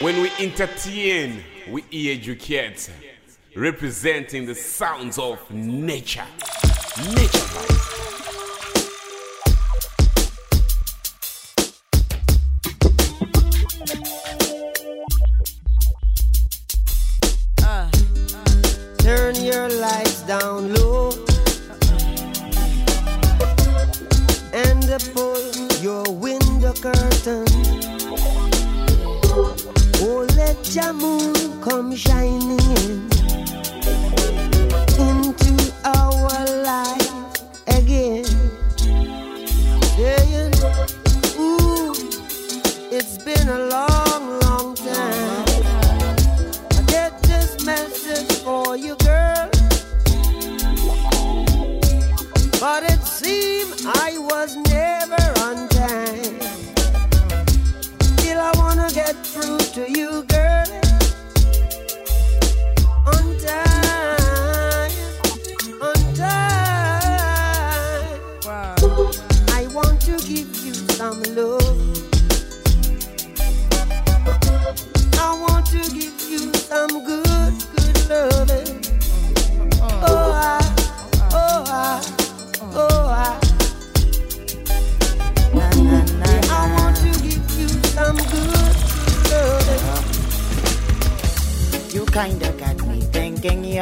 When we entertain, we educate, representing the sounds of nature. Nature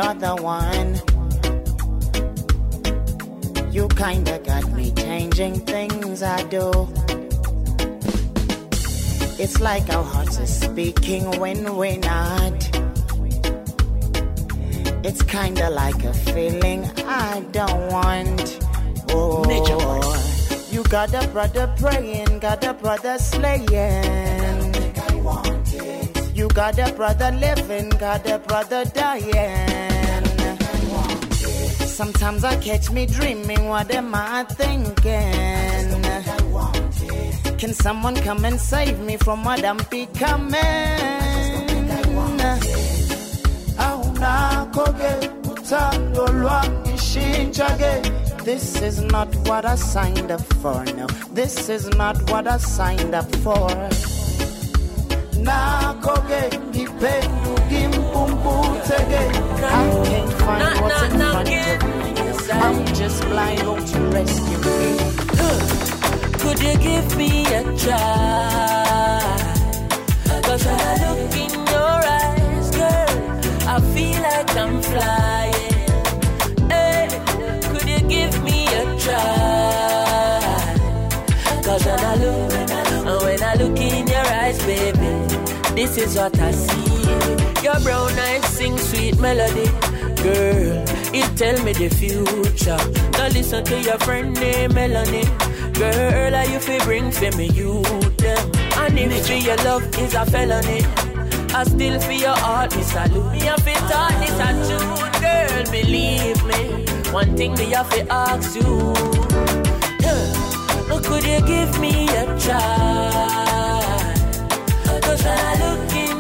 you're the one. You kinda got me changing things I do. It's like our hearts are speaking when we're not. It's kinda like a feeling I don't want. Oh, you got a brother praying, got a brother slaying. You got a brother living, got a brother dying. Sometimes I catch me dreaming, what am I thinking? Can someone come and save me from what I'm becoming? This is not what I signed up for, no. This is not what I signed up for. Nakho-ke ngiphenduka impumputheke. I can't find Knock, what's in knock, knock, front of me. I'm just blind, won't you rescue me? Could you give me a try? Cause when I look in your eyes, girl, I feel like I'm flying. Hey, could you give me a try? Cause when I look, and when I look in your eyes, baby, this is what I see. Your brown eyes sing sweet melody, girl. It tell me the future. Now listen to your friend named Melanie. Girl, are you fi bring for me you them? And if for your love is a felony, I still for your heart me salute. Me have to talk this a tune, girl. Believe me, one thing me have to ask you. Could you give me a try? Cause I look in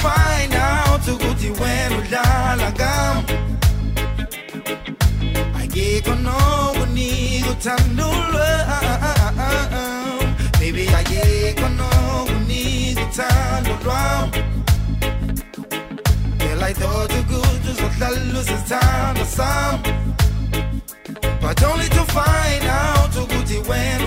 find out to go to when we la gam. I we need to time to learn. Baby, I get know we need to time to drama. Girl, I thought the good is what I lose is time to some. But only to find out to good it when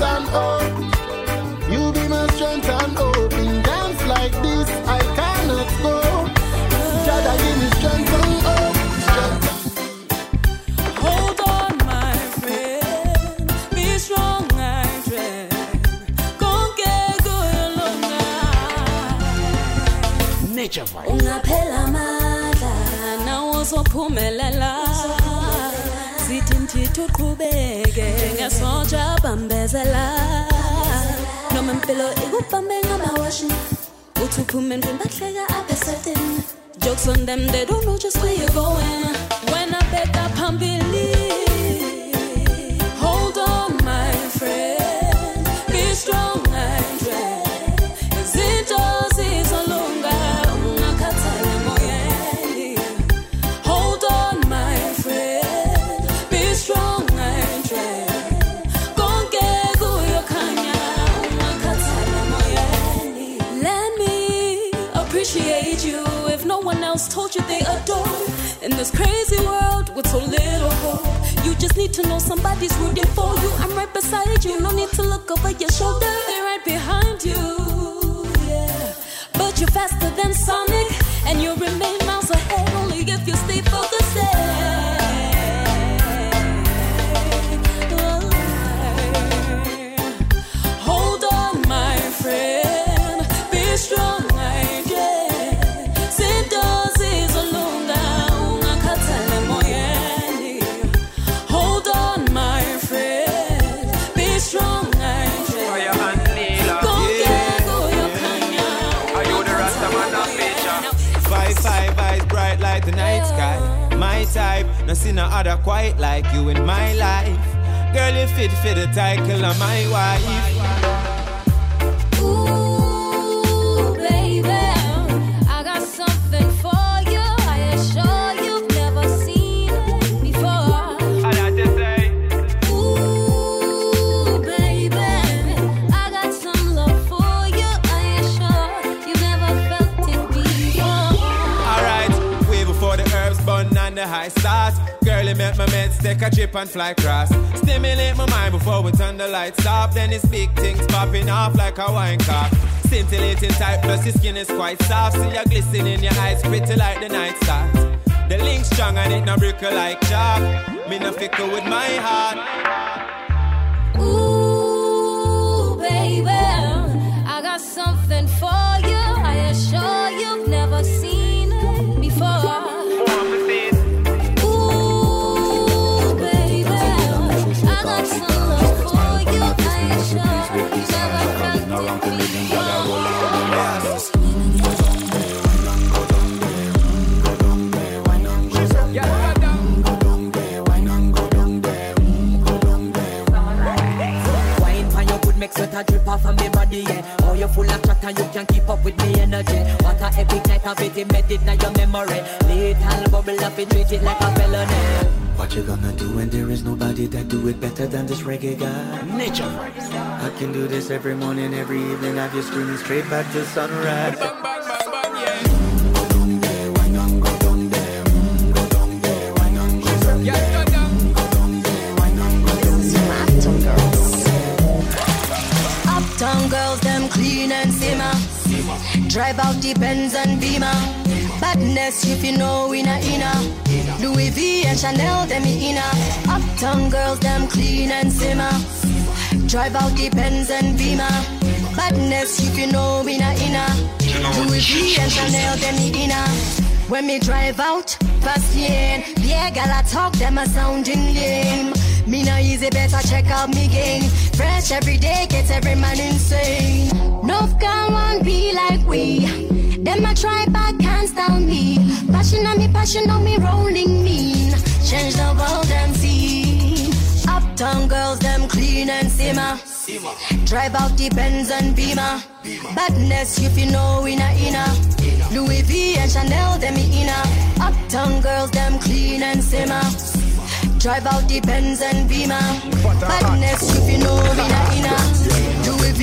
and hope. Sithi uqhubeke ngesotsha bambezela. Noma impilo ikubambe ngamawashi. Uthi uphume. Jokes on them, they don't know just where you're going. When I bet up phambili. Hold on, my friend. Know somebody's rooting for you. I'm right beside you, no need to look over your shoulder. They're right behind you. Yeah. But you're faster than Sonic, and you'll remain Type, no see no other quite like you in my life. Girl, you fit for the title of my wife. My meds take a trip and fly cross. Stimulate my mind before we turn the lights off. Then it's big things popping off like a wine cock. Scintillating tight, plus your skin is quite soft. See you glisten in your eyes, pretty like the night stars. The link strong and it no brittle like chalk. Me no fickle with my heart. Off of me body, yeah. Oh, you full of chat and you can keep up with me energy. What a epic night of it, embedded in your memory. Little bubble up, it treat it like a felony. What you gonna do when there is nobody that do it better than this reggae guy? Nature. I can do this every morning, every evening. Have you screaming straight back to sunrise. Drive out the Benz and Beamer. Badness, if you know, in a inner. Louis V and Chanel, them inner. Uptown girls, them clean and simmer. Drive out the Benz and Beamer. Badness, if you know, in a inner. Louis V and Chanel, them inner. When me drive out, fast lane. Yeah, gal, I talk, them a sounding lame. Me no easy, better check out me game. Fresh every day, gets every man insane. No girl want be like we. Them a try but can't stop me. Passion on me, passion on me, rolling mean. Change the world and see. Uptown girls, them clean and simmer. Drive out the Benz and Beamer. Badness, if you know in a inner. Louis V and Chanel, them inner. Uptown girls, them clean and simmer. Drive out the Benz and Beamer. Badness, if you know in a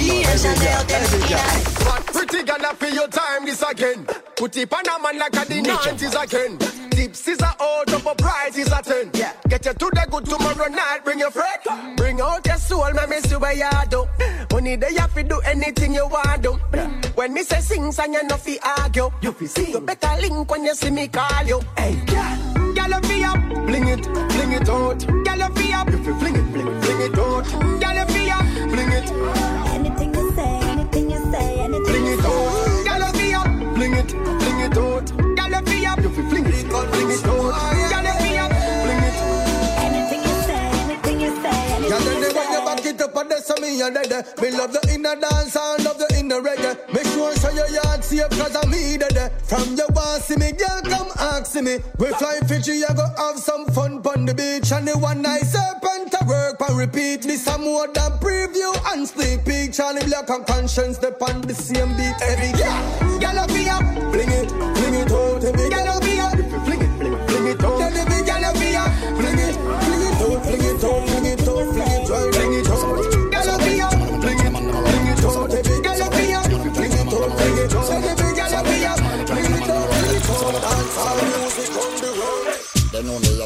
inner. Louis V and Chanel, them. Pretty girl, for your time this again. Put it on a man like a the 90s again. Tips is a of a price is a 10. Yeah. Get you to the good tomorrow night, bring your friend. Bring out your soul, man, me see where you do. Money they have to do anything you want do. When me say sing, song you no fi argue. You fi see. You better link when you see me call you. Hey, girl, girl, you fi up, bling it, bling it out. Girl, you fi up, you fling it, fling fling it out. Girl, you fi up, bling it. Anything me and dead. Eh. Me love the inner dance and love the inner reggae. Make sure so your yard safe cause I'm me dead. Eh. From your want see me, girl come ask me. We fly Fiji, you go have some fun on the beach. And the one night serpent to work and repeat. This a more than preview and sneak peek. Charlie Black and conscience, step on the same beat. Every girl, girl up up, fling it, fling it out. Every girl up if fling it, fling it, fling it out. Every girl up up, fling it, fling it out, fling it out, fling it out, fling it out, fling it out.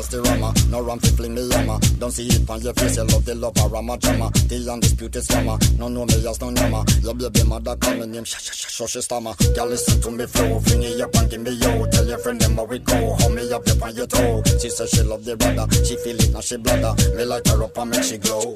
The rama, no ram fi fling me yama. Don't see it on your face, you love the love of rama drama. The undisputed slammer, no know me as no nyama. Your baby mother call me name, sha sha sha sha she stammer. Girl listen to me flow, fling it up and give me yo. Tell your friend them how we go, hold me up up on your toe. She say she love the brother, she feel it now she bladder. Me light her up and make she glow.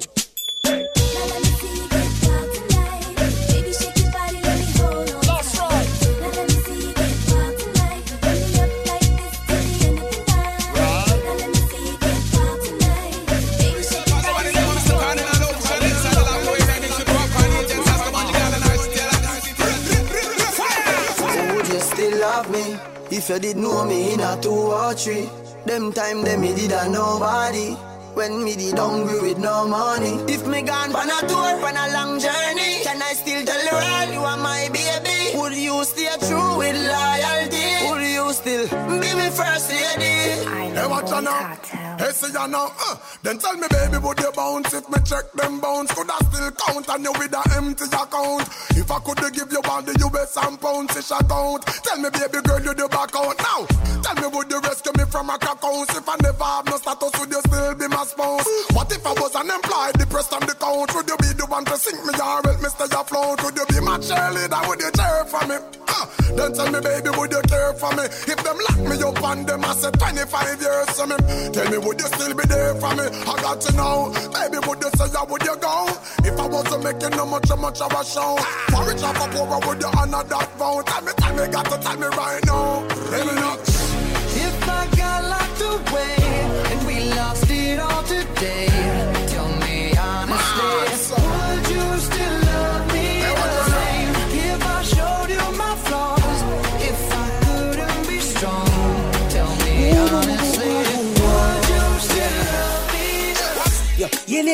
If you did know me in a two or three? Them time them me did a nobody. When me did hungry with no money. If me gone on a tour, on a long journey, can I still tell the world you are my baby? Would you stay true with loyalty? Would you still be me first lady? Hey, watch ya now. Hey, see ya now. Uh, then tell me, baby, would you bounce if me check them bounce? Could I still count on you with a empty account? If I could give you all the US and pounds, it's account. Tell me, baby girl, you the back out now. Tell me, would you rescue me from a crack house? If I never have no status, would you still be my spouse? What if I was unemployed, depressed on the couch? Would you be the one to sink me or help me stay afloat? Would you be my cheerleader? Would you cheer for me? Uh, then tell me, baby, would you care for me? If them lock me up and them, I said 25 years to me. Tell me, would you still be there for me? I got to know. Baby, would you say, yeah, would you go? If I wasn't making no much, much of a show. For poor, would you honor that vow? Tell me, tell me, got to tell me right now. If I got locked away and we lost it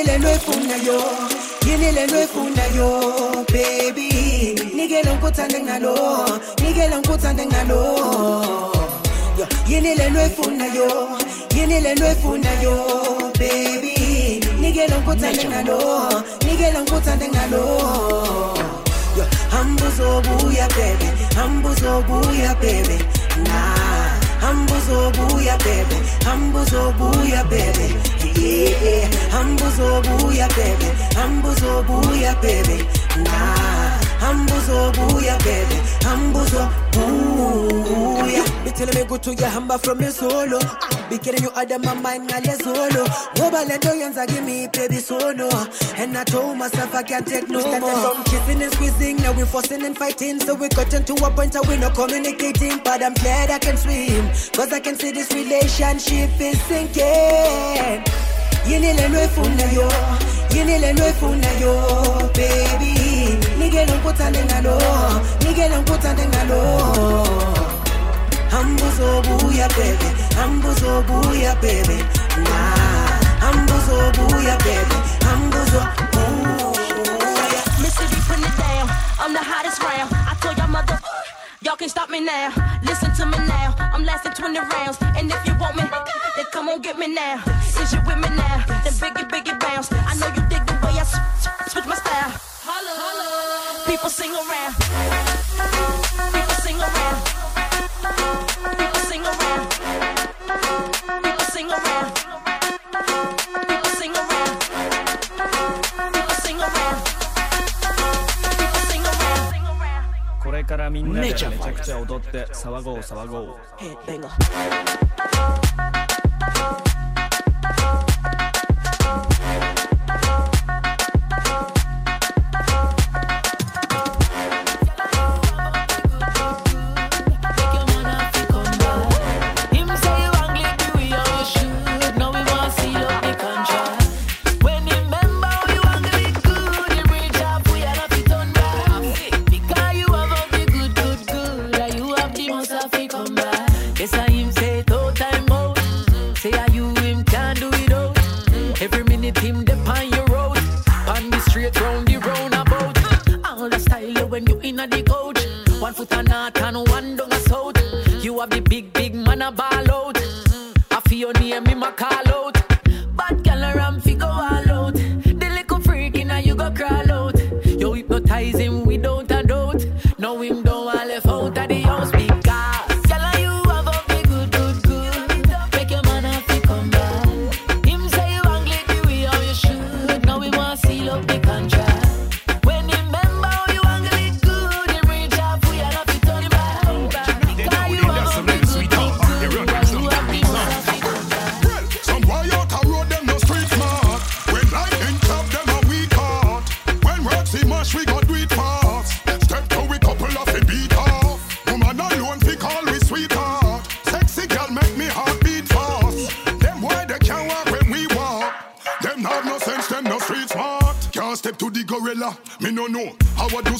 Yo, yinile nwefuna yo yinile nwefuna yo baby. Nikele nkuthande ngalo nikele nkuthande ngalo. Yo yinile nwefuna yo yinile nwefuna yo baby. Nikele nkuthande ngalo nikele nkuthande ngalo. Hambuzobuya baby hambuzobuya baby. Nah hambuzobuya baby hambuzobuya baby yeah hambuzobuya baby. Hambuzobuya baby. Nah. Baby. Me good to your hamba from your solo be getting you out of my mind ngale solo. Ngoba lento yenza kimi baby solo. And I told myself I can't take no more. from kissing and squeezing now we're fussing and fighting. So we got to a point that we not communicating. But I'm glad I can swim cause I can see this relationship is sinking. Yinile nwefuna yo yinile nwefuna yo baby. Nikele nkuthande ngalo nikele nkuthande ngalo hambuzobuya baby hambuzobuya baby nah hambuzobuya baby hambuzobuya oh. I'm the hottest round. I told y'all mother, y'all can stop me now. Listen to me now. I'm lasting 20 rounds. And if you want me, then come on get me now. Is you with me now? Then biggie, biggie bounce. I know you dig the way I switch my style. Holla People sing around. ゃ踊って騒ごう騒ごう。Hey, know how I do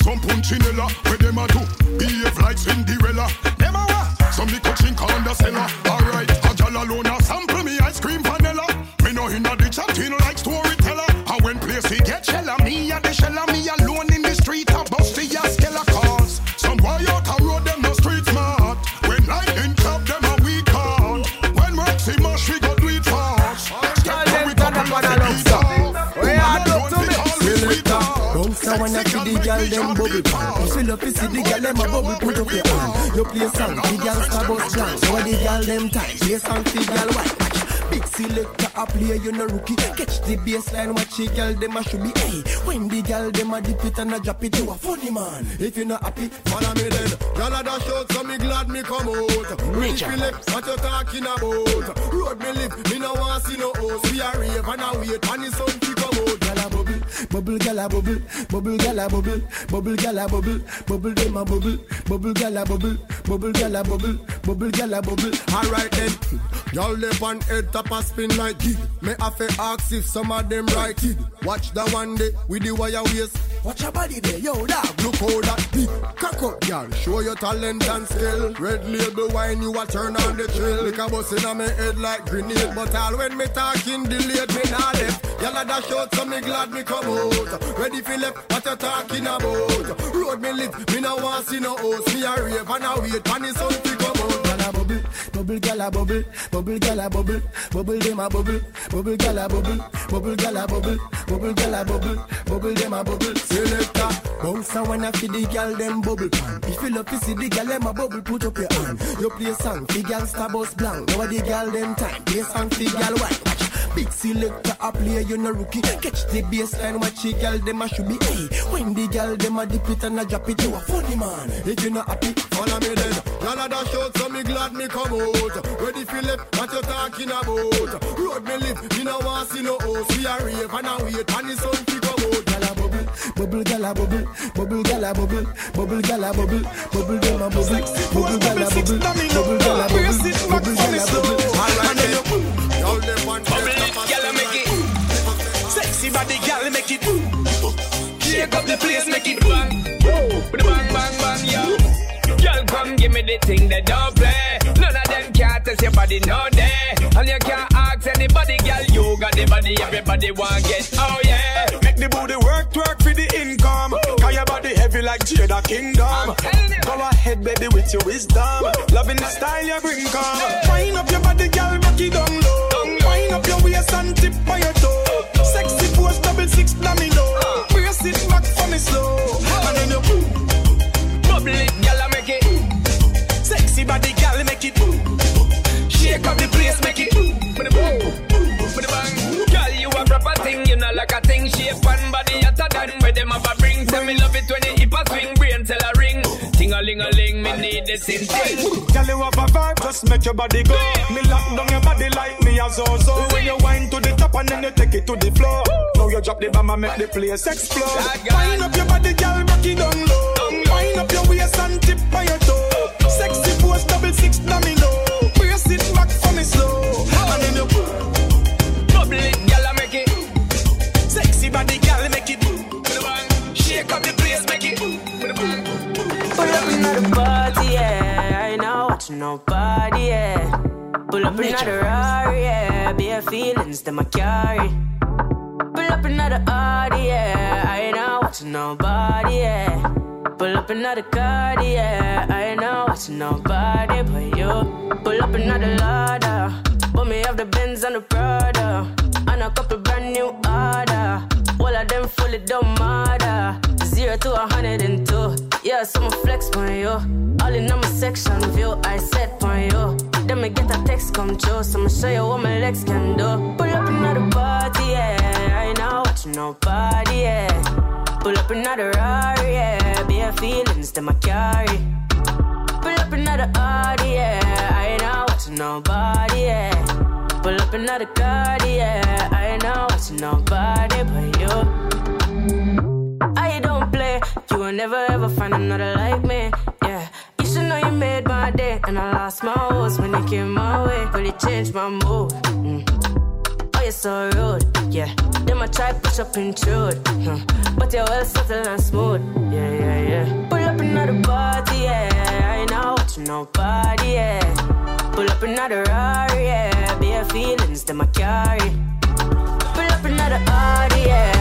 the star bus blank. Now the girl them tight, play song the girl white. Big selector a play, you no rookie. Catch the baseline, watch the girl them a should be. Hey, when the girl them a dip it and a drop it, you a funny man. If you not happy, follow me then. Girl a dash out, so me glad me come out. Nature. Philip, what you talking about? Road me live, me no want see no host. We a rave and a wait, and the sun fi come out. Girl a bubble, bubble, girl a bubble, bubble, girl a bubble, bubble, girl a bubble, bubble, them a bubble, bubble, girl a bubble, bubble, girl a bubble, bubble, girl a bubble. Alright then, y'all lip on head top a spin like gig. Me have to ask if some of them right it. Watch the one day with the wire waist. Watch your body there, yo dog. Look how that big cock up, girl. Show your talent and skill. Red label wine, you a turn on the chill. Like a bus in my head like grenade, but all when me talking delayed, me not left. Y'all a dash out, so me glad me come out. Ready for left, what you talking about? Road me live, me no want see no host. Me a rave and a wait, and the sun fi come out. Gyal a bubble, bubble, gyal a bubble, bubble, gyal a bubble, bubble dem a bubble, bubble, gyal a bubble, bubble, gyal a bubble, bubble, gyal a bubble, bubble dem a bubble. Selector, bounce and when I feel the gyal dem bubble pan. If you love to see the gyal dem a bubble, put up your hand. You play song, the gyal star bus blank. Now the gyal dem time, play song, the gyal white. Big selector a play, you no rookie. Catch the baseline, watch the gyal dem a should be. Hey, when the gyal dem a dip it and a drop it, you a funny man. If you not happy, follow me then. Gyal a dash out, so me glad me come out. Ready left, what you talking about? Road me live, me no want see no host. We a rave and a wait, and the sun fi come out. Gyal a bubble, bubble, gyal a bubble, bubble, gyal a bubble, bubble, gyal a bubble, bubble a bubble, bubble, gyal a bubble, bubble, gyal a bubble, bubble, can't test body, no day. And you can't ask anybody, girl. You got the body, everybody want get. Oh yeah, Make the booty work, twerk for the income. Cause your body heavy like Jada Kingdom. Go ahead, baby, with your wisdom. Loving the style you bring, come. Wind up your body, girl, Ting a ling me need this in thing. Girl, you have a vibe, just make your body go. Me lock down your body like me as so. When you wind to the top and then you take it to the floor. Now you drop the bomb and make the place explode. Wind up your body, girl, rock it down low. Wind up your waist and tip by your toe. Sexy pose, double six domino. Brace it back for me slow. And then you Bubble it, girl, I make it. Nobody, yeah. Pull up another Rari, yeah. Bare feelings that I carry. Pull up another Audi, yeah. I ain't not watching nobody, yeah. Pull up another card, yeah. I ain't not watching nobody but you. Pull up another ladder. But me have the Benz and the Prada. And a couple brand new order. All of them fully don't matter. Zero to a hundred and two. Yeah, so I'ma flex on you. All in on my section view, I set on you. Then me get a text come so I'ma show you what my legs can do. Pull up another party, yeah. I ain't not watching nobody, yeah. Pull up another Rari, yeah. Bare feelings that I carry. Pull up another Audi, yeah. I ain't not watching nobody, yeah. Pull up another card, yeah. I ain't not watching nobody but you. You will never ever find another like me, yeah. You should know you made my day, and I lost my horse when you came my way. Really changed my mood. Mm. Oh, you're so rude, yeah. Them I try push up intrude, huh. but you're well subtle and smooth, yeah, yeah, yeah. Pull up another party, yeah. I ain't out watching nobody, yeah. Pull up another Rari, yeah. Bare feelings that I carry. Pull up another Audi, yeah.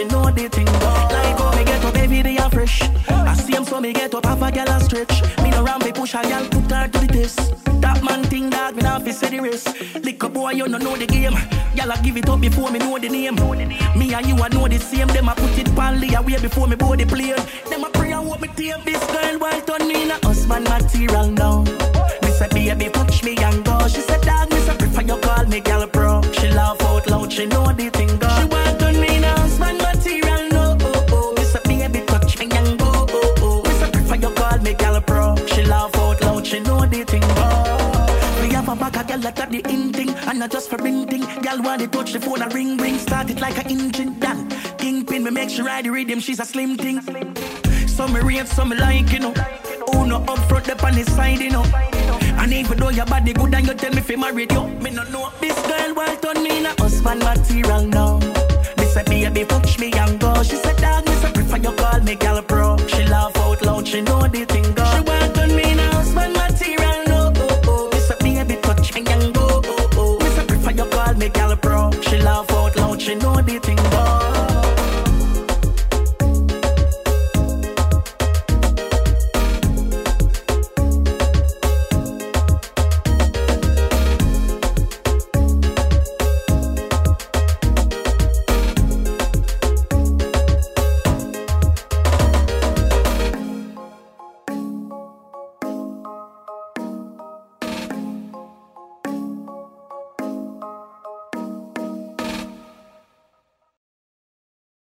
She know the thing. Like how me get up every day and fresh. I see him so me get up half a gal and stretch. Me no round me push a gal put her to the test. That man thing that me not fi say the rest. Lick up boy you no know the game. Gal I give it up before me know the name. Me and you I know the same. Them I put it pan away before me board the plane. Them I pray and hope me take this girl while turn me in a husband material now. Me say baby touch me and go. She said dog me say prefer you call me gal bro. She laugh out loud. She know the thing go. The in thing And not just for ring thing Gal want to touch the phone a ring ring. Start it like a engine. Dan Kingpin me make sure ride the rhythm She's a slim thing. Some me rate some me like you know. Oh no up front up on the side you know And even though your body good and you tell me fi married you Me no know. This girl want turn me in a husband material now Me say baby touch me and go. She said dog me say prefer you call me gal pro She laugh out loud she know the thing go. She want turn me in a husband material laugh out loud, she know the thing, boy.